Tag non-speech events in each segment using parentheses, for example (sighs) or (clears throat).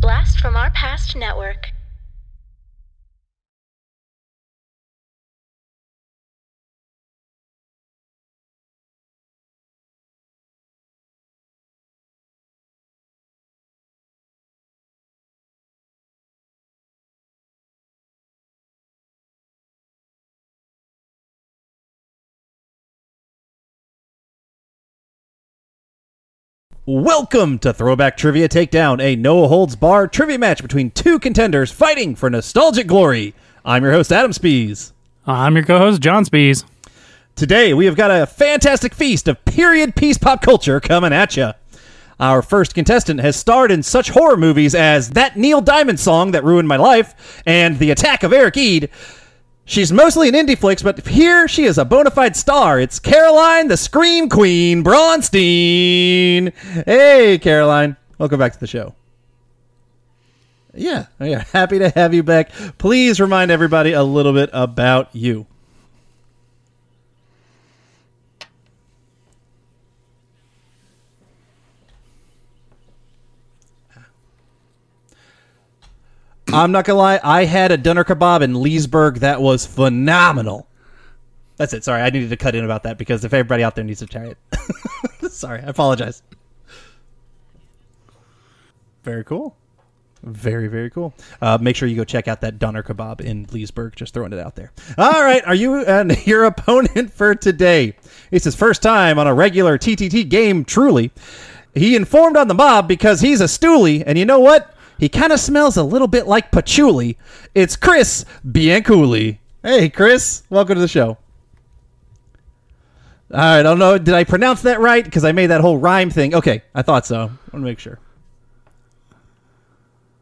Blast from Our Past network. Welcome to Throwback Trivia Takedown, a no holds bar trivia match between two contenders fighting for nostalgic glory. I'm your host, Adam Spees. I'm your co-host John Spees. Today, we have got a fantastic feast of period piece pop culture coming at you. Our first contestant has starred in such horror movies as That Neil Diamond Song That Ruined My Life and The Attack of Eric Eid. She's mostly in indie flicks, but here she is a bona fide star. It's Caroline, the Scream Queen Braunstein. Hey, Caroline. Welcome back to the show. Yeah, yeah. (laughs) Happy to have you back. Please remind everybody a little bit about you. I'm not gonna lie, I had a doner kebab in Leesburg that was phenomenal. That's it. Sorry, I needed to cut in about that because if everybody out there needs to try it. (laughs) Sorry, I apologize. Very cool. Very, very cool. Uh, make sure you go check out that doner kebab in Leesburg. Just throwing it out there. All right, are you and (laughs) your opponent for today? It's his first time on a regular TTT game. Truly, he informed on the mob because he's a stoolie, and you know what? He kind of smells a little bit like patchouli. It's Chris Bianculli. Hey, Chris, welcome to the show. All right, I don't know. Did I pronounce that right? Because I made that whole rhyme thing. Okay, I thought so. I want to make sure.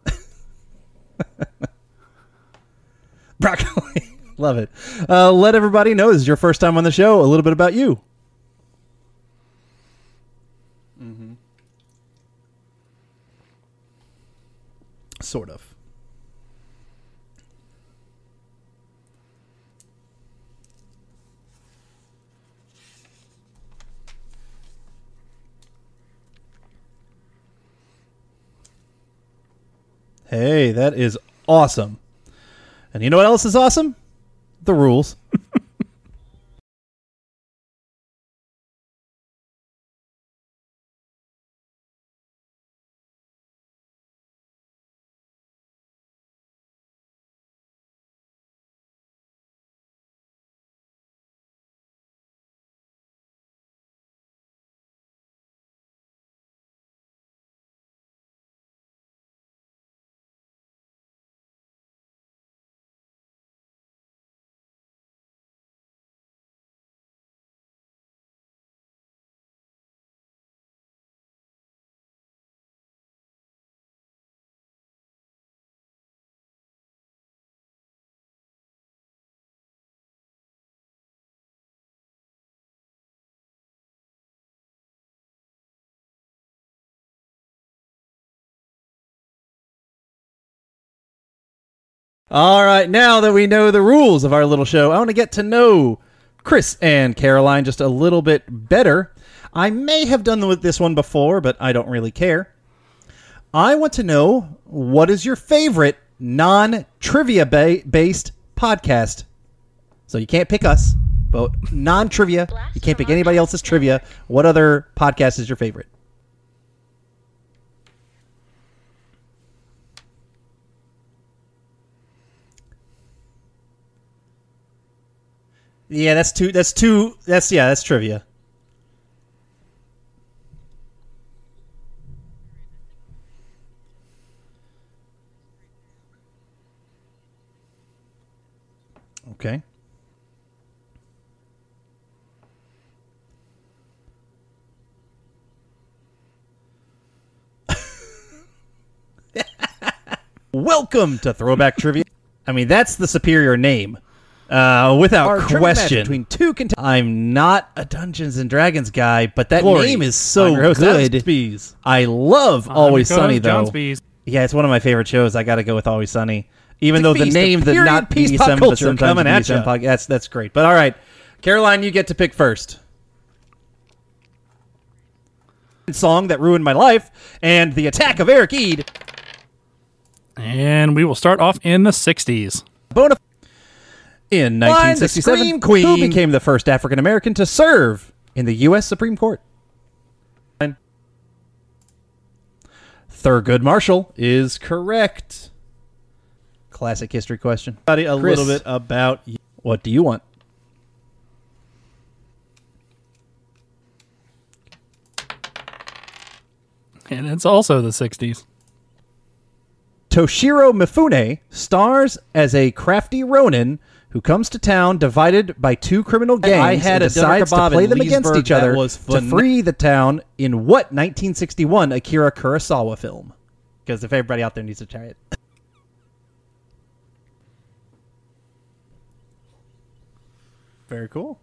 (laughs) Broccoli. (laughs) Love it. Uh, let everybody know this is your first time on the show. A little bit about you. Sort of. Hey, that is awesome. And you know what else is awesome? The rules. All right, now that we know the rules of our little show, I want to get to know Chris and Caroline just a little bit better. I may have done this one before, but I don't really care. I want to know what is your favorite non trivia ba- based podcast? So you can't pick us, but non trivia. You can't pick anybody else's trivia. What other podcast is your favorite? Yeah, that's two. That's two. That's yeah. That's trivia. Okay. (laughs) Welcome to Throwback Trivia. I mean, that's the superior name. Uh, without Our trivia match question. between two cont- I'm not a Dungeons and Dragons guy, but that Glory. name is so I'm host, good. Spees. I love I'm Always your co-host, Sunny John though. Spees. Yeah, it's one of my favorite shows. I got to go with Always Sunny, even though the feast name did period not piece BDSM, pop but culture sometimes coming at BDSM ya. podcast. That's that's great. But all right, Caroline, you get to pick first. Song that ruined my life and the attack of Eric Eid. And we will start off in the 60s. Bona in 1967, Scream who became the first African American to serve in the U.S. Supreme Court? Thurgood Marshall is correct. Classic history question. Buddy, a Chris. little bit about y- what do you want? And it's also the 60s. Toshiro Mifune stars as a crafty Ronin who comes to town divided by two criminal gangs I had and decides to play them against each other to free the town in what 1961 Akira Kurosawa film? Because if everybody out there needs to try it. Very cool.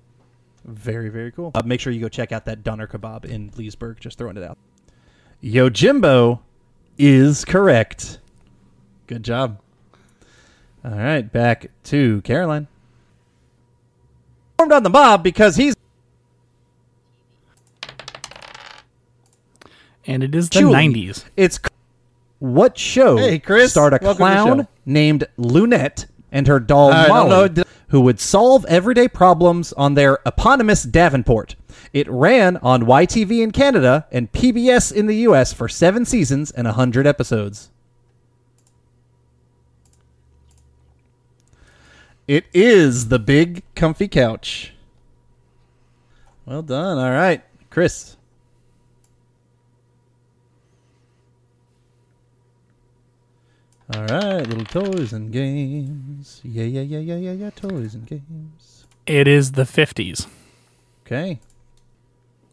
Very, very cool. Uh, make sure you go check out that doner kebab in Leesburg. Just throwing it out. Yo Yojimbo is correct. Good job. All right, back to Caroline. Formed on the mob because he's And it is the Julie. 90s. It's what show Hey, Chris. starred a Welcome to the clown named Loonette and her doll I don't Molly. Did- who would solve everyday problems on their eponymous Davenport. It ran on YTV in Canada and PBS in the US for seven seasons and hundred episodes. It is the big comfy couch. Well done. All right, Chris. All right, little toys and games. Yeah, yeah, yeah, yeah, yeah, yeah. Toys and games. It is the 50s. Okay.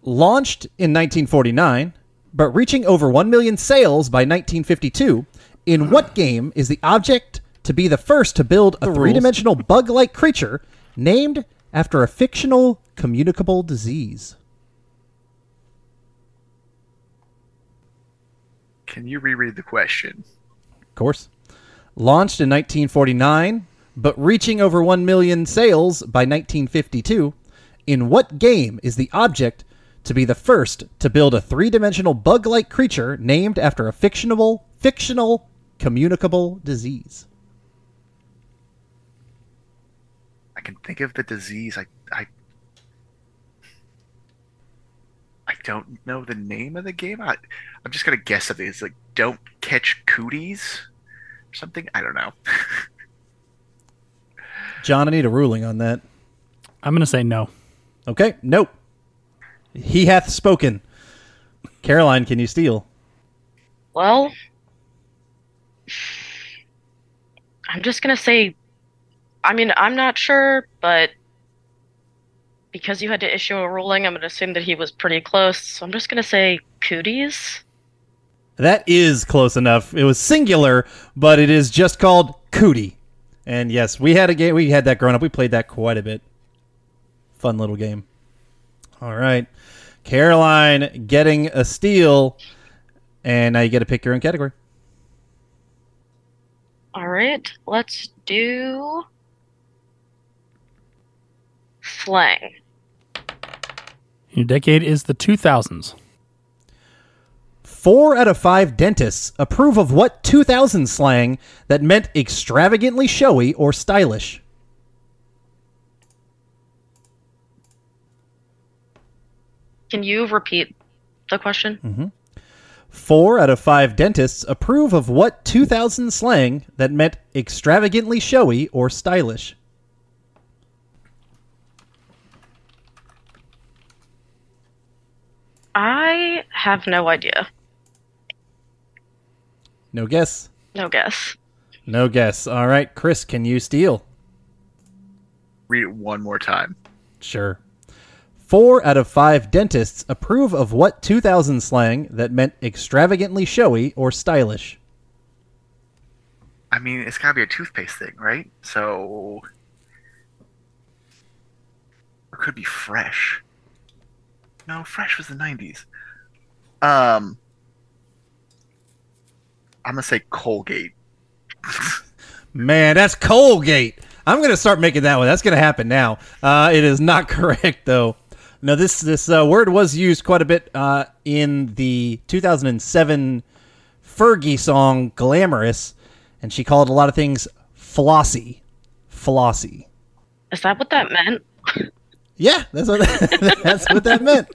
Launched in 1949, but reaching over 1 million sales by 1952, in what game is the object to be the first to build a three dimensional (laughs) bug like creature named after a fictional communicable disease? Can you reread the question? Of course. Launched in 1949, but reaching over 1 million sales by 1952, in what game is the object to be the first to build a three-dimensional bug-like creature named after a fictional fictional communicable disease? I can think of the disease. I I I don't know the name of the game. I I'm just gonna guess something. It's like don't catch cooties or something. I don't know. (laughs) John, I need a ruling on that. I'm going to say no. Okay, nope. He hath spoken. Caroline, can you steal? Well, I'm just gonna say, I mean, I'm not sure, but because you had to issue a ruling, I'm gonna assume that he was pretty close. So I'm just gonna say cooties. That is close enough. It was singular, but it is just called Cootie. And yes, we had a game. We had that growing up. We played that quite a bit. Fun little game. All right, Caroline getting a steal, and now you get to pick your own category. All right, let's do slang. Your decade is the 2000s. Four out of five dentists approve of what 2000 slang that meant extravagantly showy or stylish. Can you repeat the question? Mm-hmm. Four out of five dentists approve of what 2000 slang that meant extravagantly showy or stylish. I have no idea. No guess. No guess. No guess. All right, Chris, can you steal? Read it one more time. Sure. Four out of five dentists approve of what 2000 slang that meant extravagantly showy or stylish. I mean, it's gotta be a toothpaste thing, right? So, It could be fresh. No, fresh was the '90s. Um, I'm gonna say Colgate. (laughs) Man, that's Colgate. I'm gonna start making that one. That's gonna happen now. Uh, it is not (laughs) correct though. No, this this uh, word was used quite a bit uh, in the 2007 Fergie song "Glamorous," and she called a lot of things flossy. Flossy. Is that what that meant? (laughs) Yeah, that's what (laughs) that's what that meant.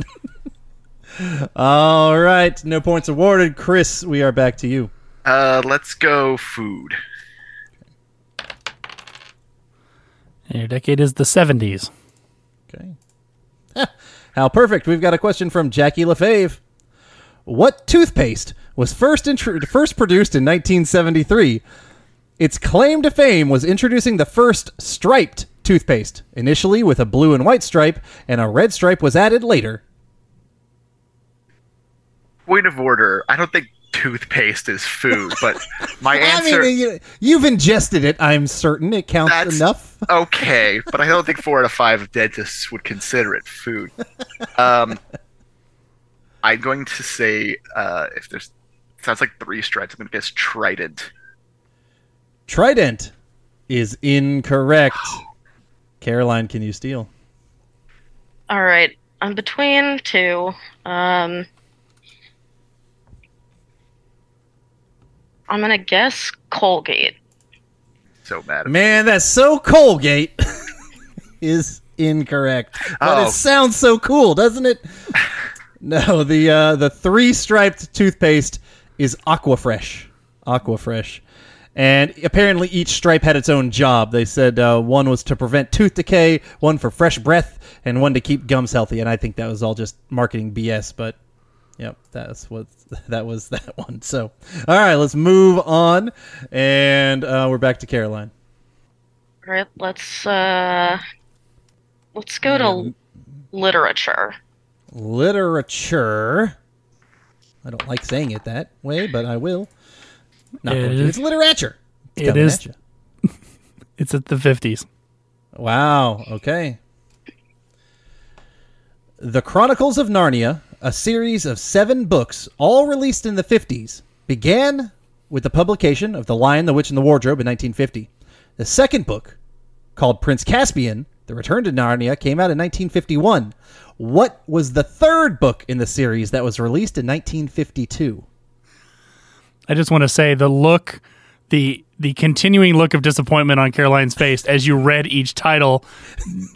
All right, no points awarded. Chris, we are back to you. Uh, let's go food. And your decade is the 70s. Okay. How perfect. We've got a question from Jackie LaFave. What toothpaste was first intro- first produced in 1973? Its claim to fame was introducing the first striped toothpaste, initially with a blue and white stripe, and a red stripe was added later. Point of order. I don't think toothpaste is food, but my (laughs) answer. I mean, you- you've ingested it, I'm certain. It counts That's- enough. (laughs) okay, but I don't think four out of five dentists would consider it food. Um, I'm going to say uh, if there's sounds like three stripes. I'm going to guess Trident. Trident is incorrect. (gasps) (laughs) Caroline, can you steal? All right, I'm between two. Um, I'm gonna guess Colgate. So bad. Man, that's so Colgate (laughs) is incorrect. But Oh. it sounds so cool, doesn't it? (laughs) No, the uh, the three striped toothpaste is Aquafresh. Aquafresh. And apparently each stripe had its own job. They said uh, one was to prevent tooth decay, one for fresh breath, and one to keep gums healthy. And I think that was all just marketing BS, but Yep, that's what (laughs) that was that (laughs) one. So, all right, let's move on, and uh, we're back to Caroline. All right, let's uh, let's go to literature. Literature. I don't like saying it that way, but I will. Not It is- It's literature. It's it is-. (laughs) It's at the 50s. Wow. Okay. The Chronicles of Narnia, a series of seven books, all released in the 50s, began with the publication of The Lion, the Witch, and the Wardrobe in 1950. The second book, called Prince Caspian, The Return to Narnia, came out in 1951. What was the third book in the series that was released in 1952? I just want to say the look, the the continuing look of disappointment on Caroline's face as you read each title.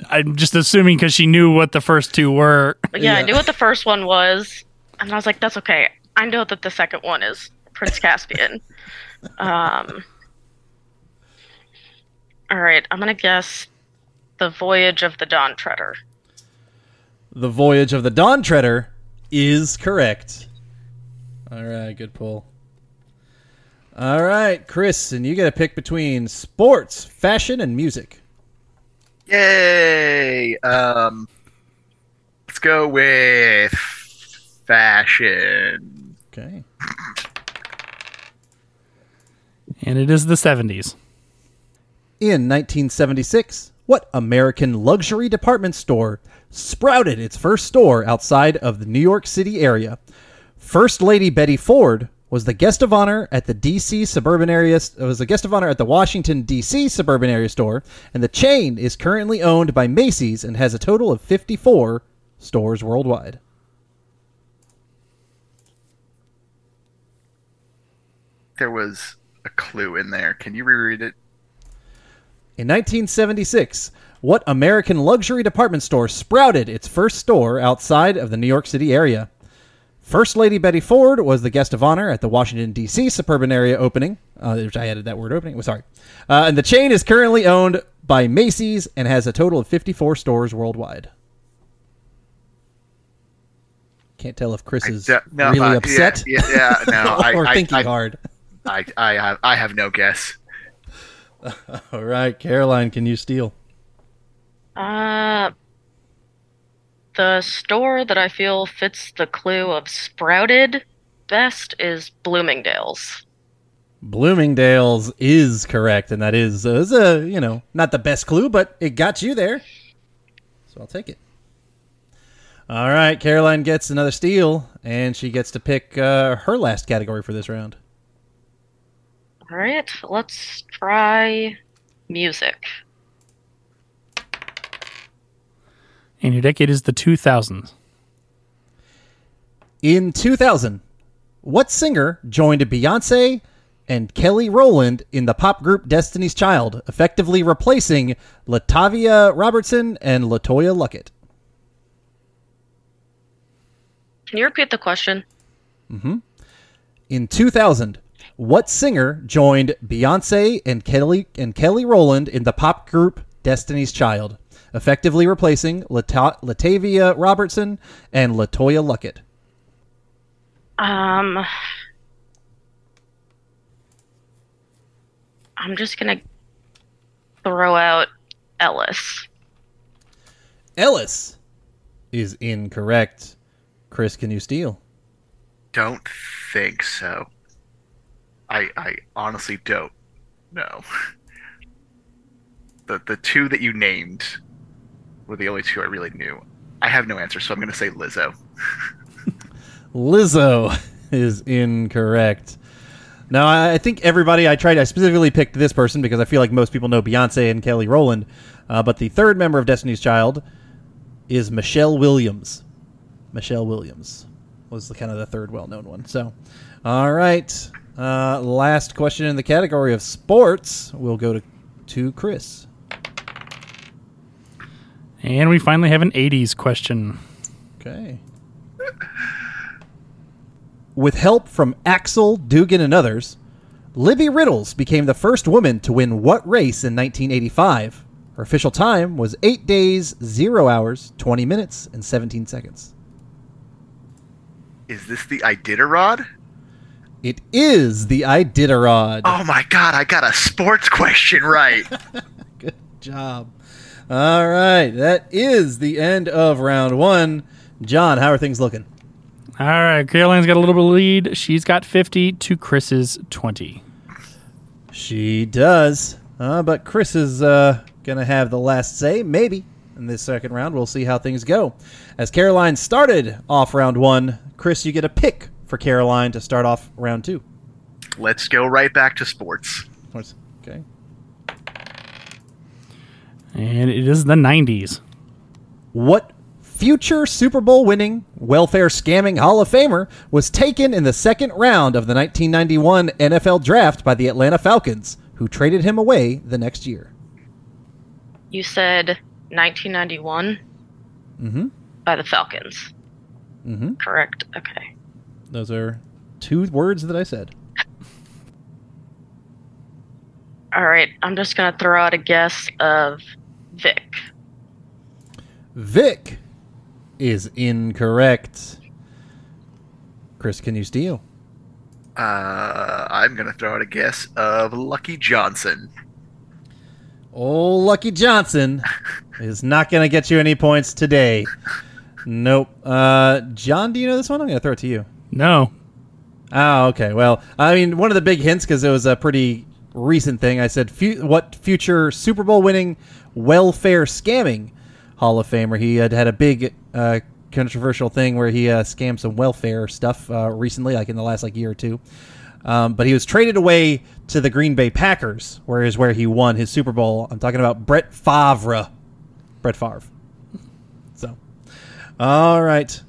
I'm just assuming because she knew what the first two were. But yeah, I knew what the first one was, and I was like, "That's okay. I know that the second one is Prince Caspian." (laughs) um. All right, I'm gonna guess the Voyage of the Dawn Treader. The Voyage of the Dawn Treader is correct. All right, good pull. All right, Chris, and you get to pick between sports, fashion, and music. Yay! Um, let's go with fashion. Okay. And it is the 70s. In 1976, what American luxury department store sprouted its first store outside of the New York City area? First Lady Betty Ford was the guest of honor at the DC suburban area uh, was a guest of honor at the Washington DC suburban area store, and the chain is currently owned by Macy's and has a total of 54 stores worldwide. There was a clue in there. Can you reread it? In 1976, what American luxury department store sprouted its first store outside of the New York City area? First Lady Betty Ford was the guest of honor at the Washington, D.C. suburban area opening, uh, which I added that word opening. Well, sorry. Uh, and the chain is currently owned by Macy's and has a total of 54 stores worldwide. Can't tell if Chris is no, really uh, upset Yeah, yeah, no, (laughs) I, or I, thinking I, hard. I, I have, I have no guess. (laughs) All right, Caroline, can you steal? Uh, the store that I feel fits the clue of sprouted best is Bloomingdale's. Bloomingdale's is correct, and that is, uh, is a you know not the best clue, but it got you there, so I'll take it. All right, Caroline gets another steal, and she gets to pick uh, her last category for this round. All right, let's try music. And your decade is the 2000s. In 2000, what singer joined Beyonce and Kelly Rowland in the pop group Destiny's Child, effectively replacing Latavia Robertson and Latoya Luckett? Can you repeat the question? Mm-hmm. In 2000, what singer joined Beyonce and Kelly and Kelly Rowland in the pop group Destiny's Child, effectively replacing Lata- Latavia Robertson and Latoya Luckett? Um, I'm just gonna throw out Ellis. Ellis is incorrect. Chris, can you steal? Don't think so. I I honestly don't know. (laughs) The the two that you named were the only two I really knew. I have no answer, so I'm going to say Lizzo. Lizzo is incorrect. Now, I think everybody I tried, I specifically picked this person because I feel like most people know Beyonce and Kelly Rowland. Uh, but the third member of Destiny's Child is Michelle Williams. Michelle Williams was the kind of the third well known one. So, all right. Uh, last question in the category of sports. We'll go to, to Chris. And we finally have an 80s question. Okay. With help from Axel, Dugan, and others, Libby Riddles became the first woman to win what race in 1985? Her official time was 8 days, 0 hours, 20 minutes, and 17 seconds. Is this the Iditarod? It is the Iditarod. Oh my god, I got a sports question right. (laughs) Good job. All right, that is the end of round one. John, how are things looking? All right, Caroline's got a little bit of lead. She's got 50 to Chris's 20. She does. Uh, but Chris is uh, going to have the last say, maybe, in this second round. We'll see how things go. As Caroline started off round one, Chris, you get a pick for Caroline to start off round two. Let's go right back to sports. What's- Okay. And it is the 90s. What future Super Bowl winning, welfare scamming Hall of Famer was taken in the second round of the 1991 NFL draft by the Atlanta Falcons, who traded him away the next year? You said 1991 Mm-hmm. by the Falcons. Mm-hmm. Correct. Okay. Those are two words that I said. All right. I'm just gonna throw out a guess of Vic. Vic is incorrect. Chris, can you steal? Uh, I'm gonna throw out a guess of Lucky Johnson. Old Lucky Johnson (laughs) is not going to get you any points today. Nope. Uh, John, do you know this one? I'm going to throw it to you. No. Oh, okay. Well, I mean, one of the big hints because it was a pretty recent thing. I said, "What future Super Bowl winning welfare scamming Hall of Famer?" He had had a big uh, controversial thing where he uh, scammed some welfare stuff uh, recently, like in the last like year or two. Um, but he was traded away to the Green Bay Packers, where is where he won his Super Bowl. I'm talking about Brett Favre. Brett Favre. So, all right,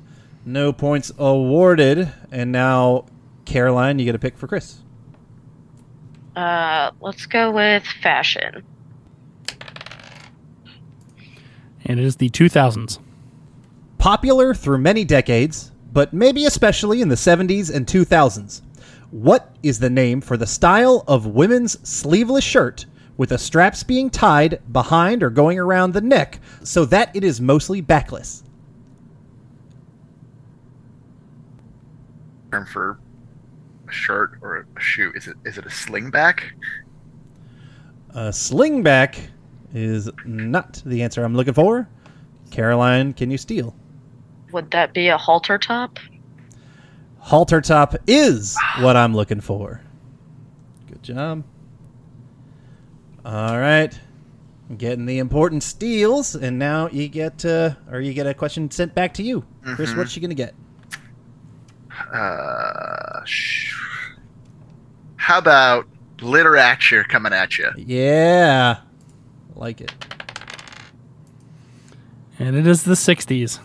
no points awarded, and now Caroline, you get a pick for Chris. Uh, let's go with fashion. And it is the 2000s. Popular through many decades, but maybe especially in the 70s and 2000s. What is the name for the style of women's sleeveless shirt with the straps being tied behind or going around the neck so that it is mostly backless? Term for a shirt or a shoe. Is it is it a slingback? A slingback is not the answer I'm looking for. Caroline, can you steal? Would that be a halter top? Halter top is what I'm looking for. Good job. All right. Getting the important steals, and now you get uh, or you get a question sent back to you. Chris, what's she gonna get? Uh, sh- how about literature coming at you? Yeah, like it. And it is the 60s.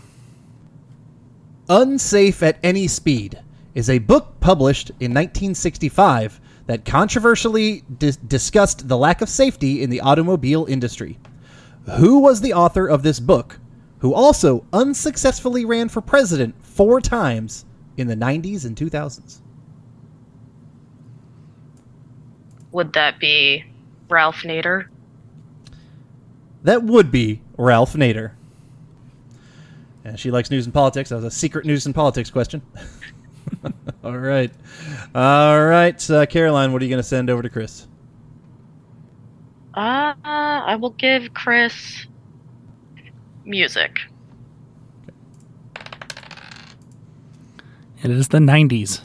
Unsafe at Any Speed is a book published in 1965 that controversially dis- discussed the lack of safety in the automobile industry. Who was the author of this book, who also unsuccessfully ran for president four times in the 90s and 2000s? Would that be Ralph Nader? That would be Ralph Nader. And she likes news and politics. That was a secret news and politics question. (laughs) All right. All right. Uh, Caroline, what are you going to send over to Chris? Uh, I will give Chris music. It is the 90s.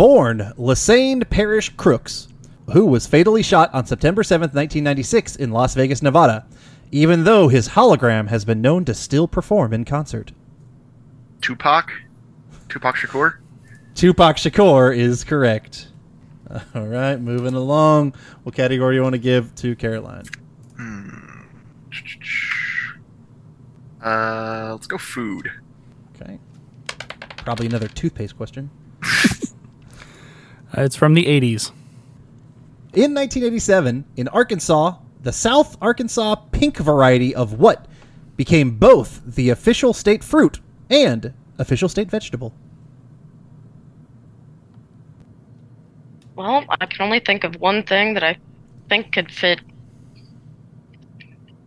Born Lesane Parish Crooks, who was fatally shot on September 7th, 1996, in Las Vegas, Nevada, even though his hologram has been known to still perform in concert. Tupac, Tupac Shakur. Tupac Shakur is correct. (laughs) All right, moving along. What category do you want to give to Caroline? Uh, let's go food. Okay. Probably another toothpaste question. (laughs) Uh, it's from the 80s. In 1987, in Arkansas, the South Arkansas pink variety of what became both the official state fruit and official state vegetable? Well, I can only think of one thing that I think could fit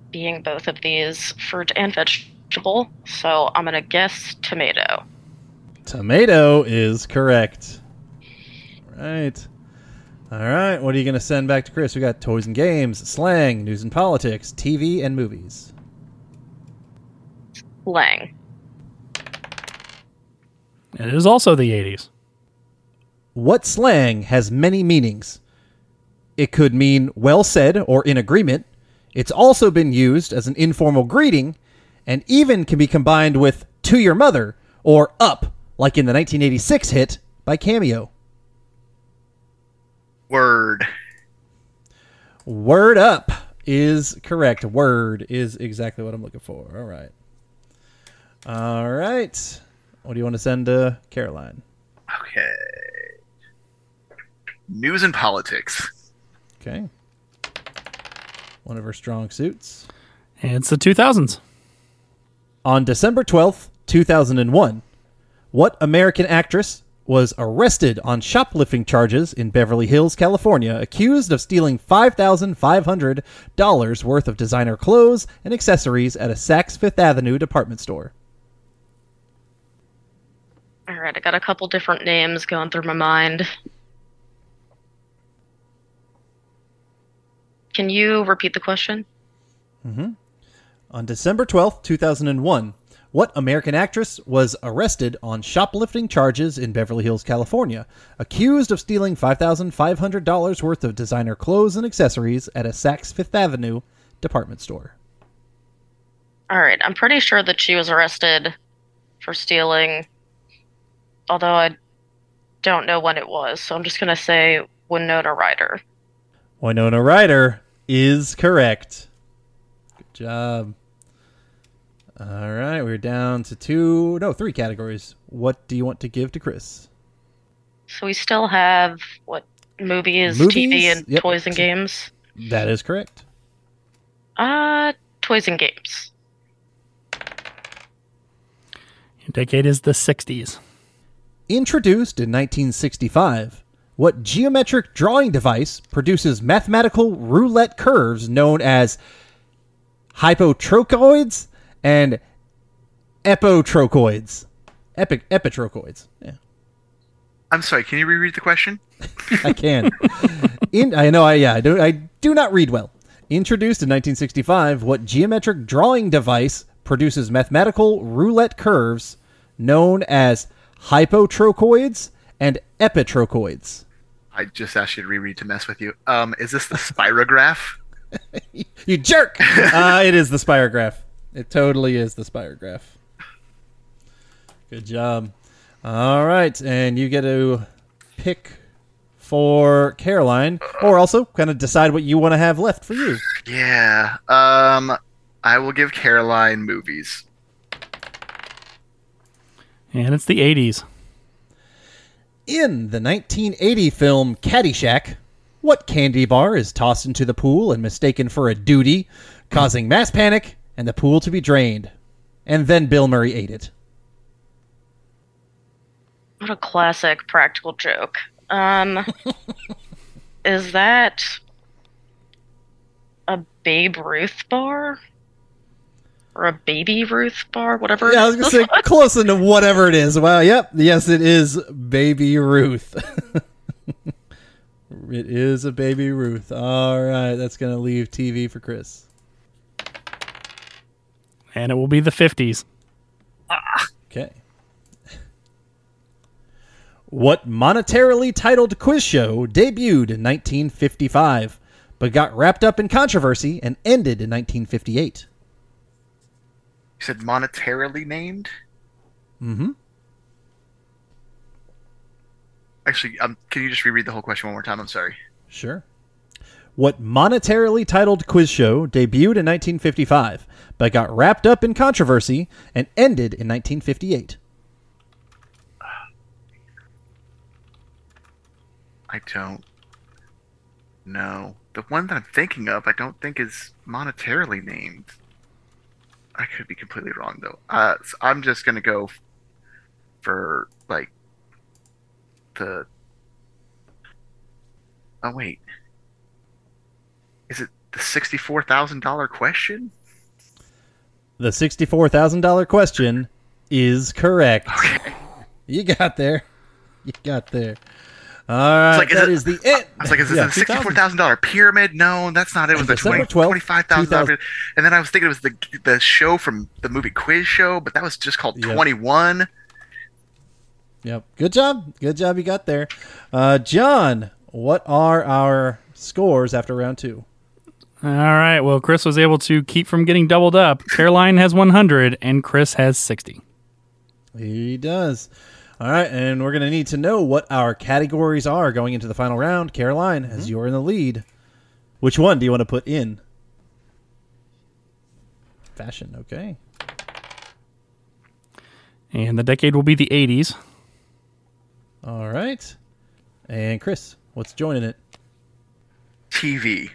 being both of these fruit and vegetable. So I'm gonna guess tomato. Tomato is correct. Right. All right. What are you going to send back to Chris? We got toys and games, slang, news and politics, TV and movies. Lang. It is also the 80s. What slang has many meanings? It could mean well said or in agreement. It's also been used as an informal greeting and even can be combined with to your mother or up, like in the 1986 hit by Cameo. Word. Word up is correct. Word is exactly what I'm looking for. All right. All right. What do you want to send to Caroline? Okay. News and politics. Okay. One of her strong suits. And it's the 2000s. On December 12th, 2001, what American actress was arrested on shoplifting charges in Beverly Hills, California, accused of stealing $5,500 worth of designer clothes and accessories at a Saks Fifth Avenue department store? All right, I got a couple different names going through my mind. Can you repeat the question? Mm-hmm. On December 12th, 2001, what American actress was arrested on shoplifting charges in Beverly Hills, California, accused of stealing $5,500 worth of designer clothes and accessories at a Saks Fifth Avenue department store? All right, I'm pretty sure that she was arrested for stealing, although I don't know when it was, so I'm just gonna say Winona Ryder. Winona Ryder is correct. Good job. All right, we're down to two, no, three categories. What do you want to give to Chris? So we still have what movies, Movies? TV, and Yep. toys and games. That is correct. Uh, toys and games. Your decade is the 60s. Introduced in 1965, what geometric drawing device produces mathematical roulette curves known as hypotrochoids and epotrochoids? Epic epitrochoids. Yeah, I'm sorry. Can you reread the question? I can. (laughs) In I know I yeah, I do I do not read well. Introduced in 1965, what geometric drawing device produces mathematical roulette curves known as hypotrochoids and epitrochoids? I just asked you to reread to mess with you. Um, is this the spirograph? (laughs) You jerk! (laughs) uh, it is the spirograph. It totally is the spirograph. Good job. All right, and you get to pick for Caroline, or also kind of decide what you want to have left for you. Yeah. Um, I will give Caroline movies. And it's the 80s. In the 1980 film Caddyshack, what candy bar is tossed into the pool and mistaken for a duty, causing mass panic and the pool to be drained? And then Bill Murray ate it. What a classic practical joke. Um, (laughs) is that a Babe Ruth bar? Or a Baby Ruth bar? Whatever. Yeah, I was gonna say close into whatever it is. Wow, yep, yes, it is Baby Ruth. (laughs) it is a Baby Ruth. All right, that's gonna leave TV for Chris. And it will be the 50s. Okay. What monetarily titled quiz show debuted in 1955, but got wrapped up in controversy and ended in 1958? You said monetarily named? Mm-hmm. Actually, um, can you just reread the whole question one more time? I'm sorry. Sure. What monetarily titled quiz show debuted in 1955, but got wrapped up in controversy and ended in 1958? I don't know. The one that I'm thinking of, I don't think is monetarily named. I could be completely wrong though. Uh, so I'm just gonna go for like the. Oh wait, is it the sixty-four thousand dollar question? The $64,000 question is correct. Okay. You got there. You got there. All right, like, is that it- is the it. I was like, is this Yeah, a sixty-four thousand dollar pyramid? No, that's not it. It was the December 20, twenty-five thousand dollars. And then I was thinking it was the the show from the movie Quiz Show, but that was just called Yep. Twenty One. Yep. Good job. Good job. You got there. Uh, John, what are our scores after round two? All right. Well, Chris was able to keep from getting doubled up. Caroline has 100 and Chris has 60. He does. All right, and we're going to need to know what our categories are going into the final round. Caroline, as mm-hmm. you're in the lead, which one do you want to put in? Fashion, okay. And the decade will be the 80s. All right. And Chris, what's joining it? TV.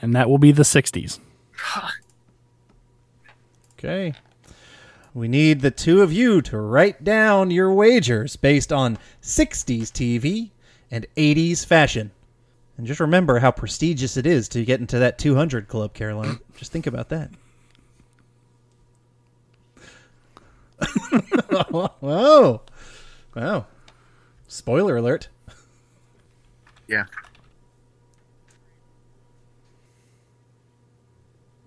And that will be the 60s. (sighs) Okay. We need the two of you to write down your wagers based on 60s TV and 80s fashion. And just remember how prestigious it is to get into that 200 club, Caroline. (clears throat) just think about that. (laughs) Whoa. Wow. Spoiler alert. Yeah.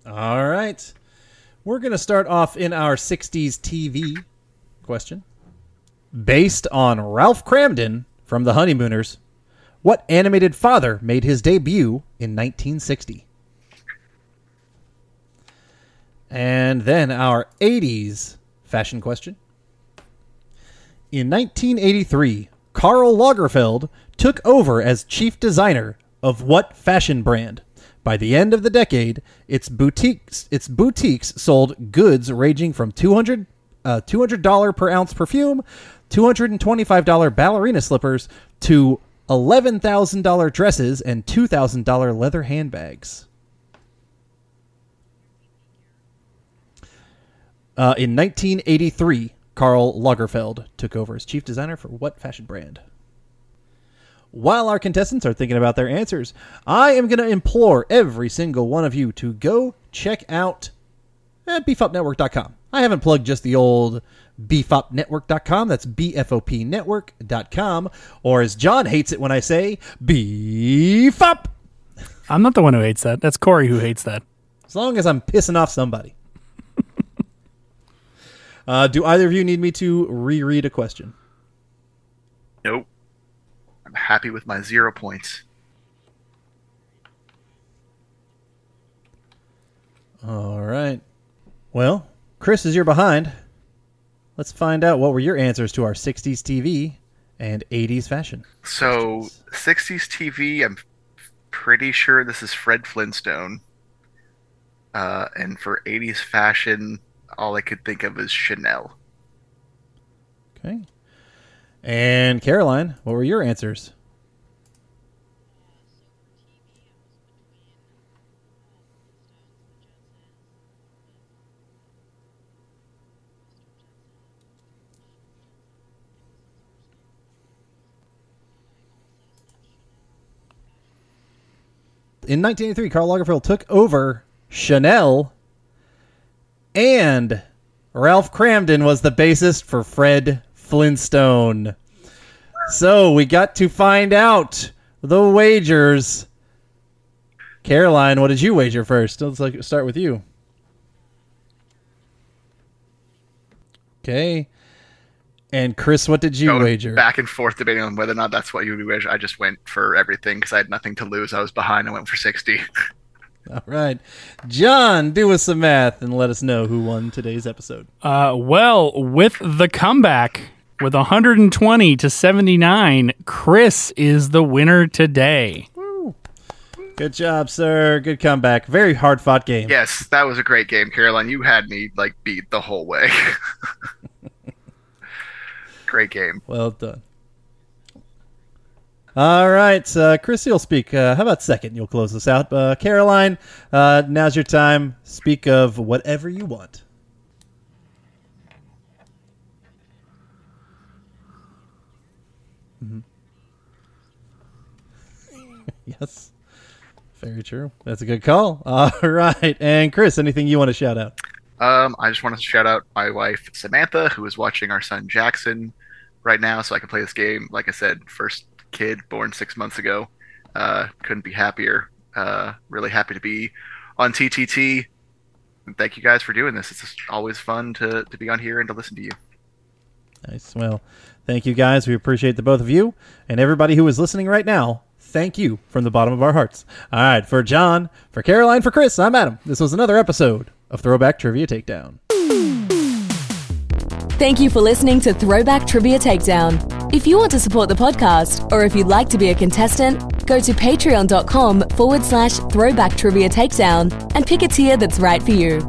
All right. We're going to start off in our 60s TV question. Based on Ralph Kramden from The Honeymooners, what animated father made his debut in 1960? And then our 80s fashion question. In 1983, Karl Lagerfeld took over as chief designer of what fashion brand? By the end of the decade, its boutiques its boutiques sold goods ranging from 200 uh, $200 per ounce perfume, $225 ballerina slippers to $11,000 dresses and $2,000 leather handbags. Uh, in 1983, Karl Lagerfeld took over as chief designer for what fashion brand? While our contestants are thinking about their answers, I am going to implore every single one of you to go check out eh, beefupnetwork.com. I haven't plugged just the old beefupnetwork.com. That's bfopnetwork.com. Or as John hates it when I say, beef up. I'm not the one who hates that. That's Corey who hates that. As long as I'm pissing off somebody. (laughs) uh, do either of you need me to reread a question? Nope. I'm happy with my zero points. All right. Well, Chris, as you're behind, let's find out what were your answers to our 60s TV and 80s fashion. So, 60s TV, I'm pretty sure this is Fred Flintstone. Uh, and for 80s fashion, all I could think of is Chanel. Okay. And Caroline, what were your answers? In 1983, Karl Lagerfeld took over Chanel, and Ralph Kramden was the bassist for Fred Flintstone. So we got to find out the wagers. Caroline, what did you wager first? Let's like, start with you. Okay. And Chris, what did you Going wager? back and forth debating on whether or not that's what you would wager. I just went for everything because I had nothing to lose. I was behind. I went for 60. (laughs) All right. John, do us some math and let us know who won today's episode. Uh, well, with the comeback with 120 to 79, Chris is the winner today. Good job, sir. Good comeback. Very hard fought game. yes, that was a great game, Caroline. You had me like beat the whole way. (laughs) great game. Well done. All right, uh, Chris, you'll speak. Uh, how about second? You'll close this out. Uh, Caroline, uh, now's your time. Speak of whatever you want. (laughs) yes, very true. That's a good call. (laughs) All right, and Chris, anything you want to shout out? Um, I just want to shout out my wife Samantha, who is watching our son Jackson right now, so I can play this game. Like I said, first kid born six months ago. Uh, couldn't be happier. Uh, really happy to be on TTT. And thank you guys for doing this. It's always fun to, to be on here and to listen to you. Nice. Well, thank you guys. We appreciate the both of you and everybody who is listening right now. Thank you from the bottom of our hearts. All right, for John, for Caroline, for Chris, I'm Adam. This was another episode of Throwback Trivia Takedown. Thank you for listening to Throwback Trivia Takedown. If you want to support the podcast, or if you'd like to be a contestant, go to patreon.com forward slash throwback trivia takedown and pick a tier that's right for you.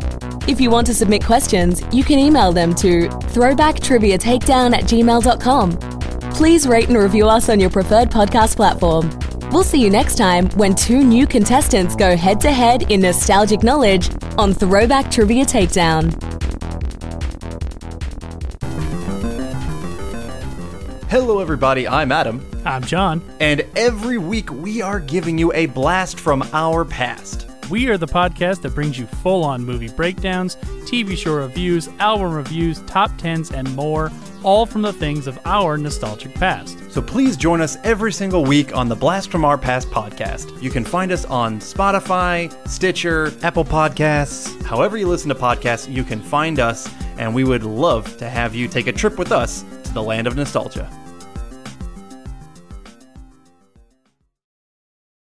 If you want to submit questions, you can email them to throwbacktriviatakedown at gmail.com. Please rate and review us on your preferred podcast platform. We'll see you next time when two new contestants go head to head in nostalgic knowledge on Throwback Trivia Takedown. Hello, everybody. I'm Adam, I'm John. and every week we are giving you a blast from our past. We are the podcast that brings you full on movie breakdowns, TV show reviews, album reviews, top tens, and more, all from the things of our nostalgic past. So please join us every single week on the Blast from Our Past podcast. You can find us on Spotify, Stitcher, Apple Podcasts. However, you listen to podcasts, you can find us, and we would love to have you take a trip with us to the land of nostalgia.